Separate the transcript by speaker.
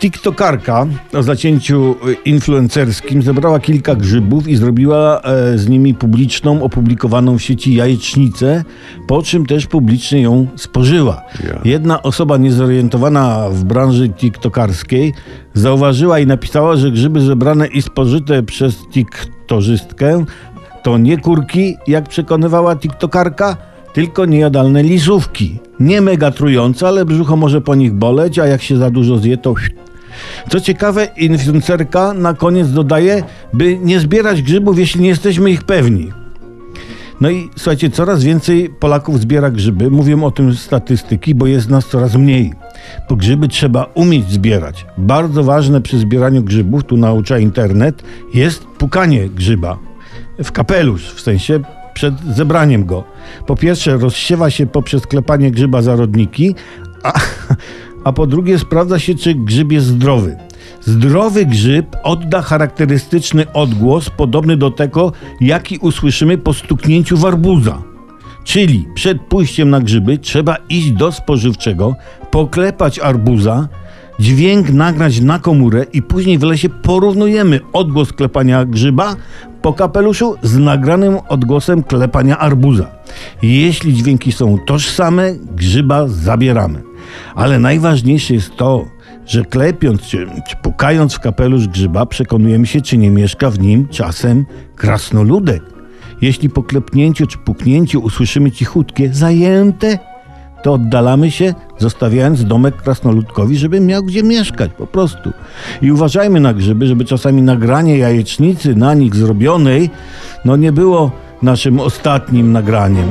Speaker 1: TikTokarka o zacięciu y, influencerskim zebrała kilka grzybów i zrobiła e, z nimi publiczną, opublikowaną w sieci jajecznicę, po czym też publicznie ją spożyła. Jedna osoba niezorientowana w branży tiktokarskiej zauważyła i napisała, że grzyby zebrane i spożyte przez tiktorzystkę to nie kurki, jak przekonywała tiktokarka, tylko niejadalne lisówki. Nie mega trujące, ale brzucho może po nich boleć, a jak się za dużo zje, to... Co ciekawe, influencerka na koniec dodaje, by nie zbierać grzybów, jeśli nie jesteśmy ich pewni. No i słuchajcie, coraz więcej Polaków zbiera grzyby. Mówią o tym statystyki, bo jest nas coraz mniej. Bo grzyby trzeba umieć zbierać. Bardzo ważne przy zbieraniu grzybów, tu naucza internet, jest pukanie grzyba w kapelusz, w sensie przed zebraniem go. Po pierwsze, rozsiewa się poprzez klepanie grzyba zarodniki, a, a po drugie, sprawdza się, czy grzyb jest zdrowy. Zdrowy grzyb odda charakterystyczny odgłos, podobny do tego, jaki usłyszymy po stuknięciu w arbuza. Czyli przed pójściem na grzyby trzeba iść do spożywczego, poklepać arbuza, dźwięk nagrać na komórę i później w lesie porównujemy odgłos klepania grzyba po kapeluszu z nagranym odgłosem klepania arbuza. Jeśli dźwięki są tożsame, grzyba zabieramy. Ale najważniejsze jest to, że klepiąc czy, czy pukając w kapelusz grzyba, przekonujemy się, czy nie mieszka w nim czasem krasnoludek. Jeśli po klepnięciu czy puknięciu usłyszymy cichutkie zajęte, to oddalamy się, zostawiając domek krasnoludkowi, żeby miał gdzie mieszkać, po prostu. I uważajmy na grzyby, żeby czasami nagranie jajecznicy na nich zrobionej, no nie było naszym ostatnim nagraniem.